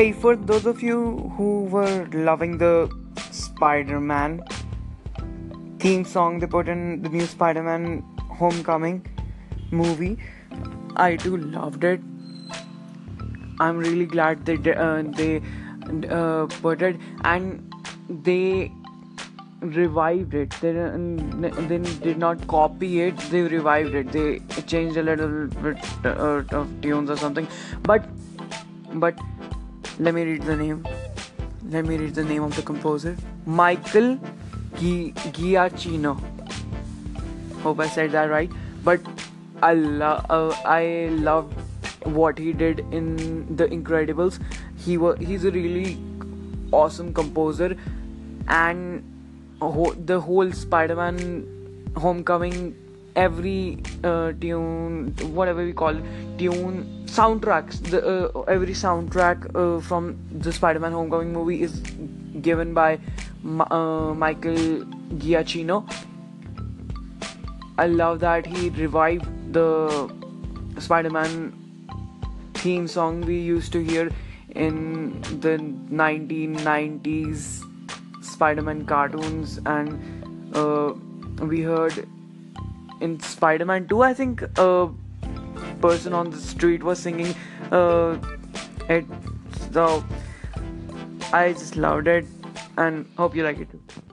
Hey, for those of you who were loving the Spider Man theme song they put in the new Spider Man Homecoming movie, I too loved it. I'm really glad they uh, they uh, put it and they revived it. They, they did not copy it. They revived it. They changed a little bit uh, of tunes or something. But but let me read the name. Let me read the name of the composer. Michael Giacchino. Hope I said that right. But I love uh, I loved what he did in The Incredibles. He was he's a really awesome composer, and the whole Spider-Man Homecoming every uh, tune whatever we call tune soundtracks. The uh, every soundtrack uh, from the spider-man homecoming movie is given by uh, michael giacchino. I love that he revived the spider-man theme song we used to hear in the 1990s spider-man cartoons. And uh, we heard in Spider-Man 2, I think a person on the street was singing uh, it. So I just loved it and hope you like it too.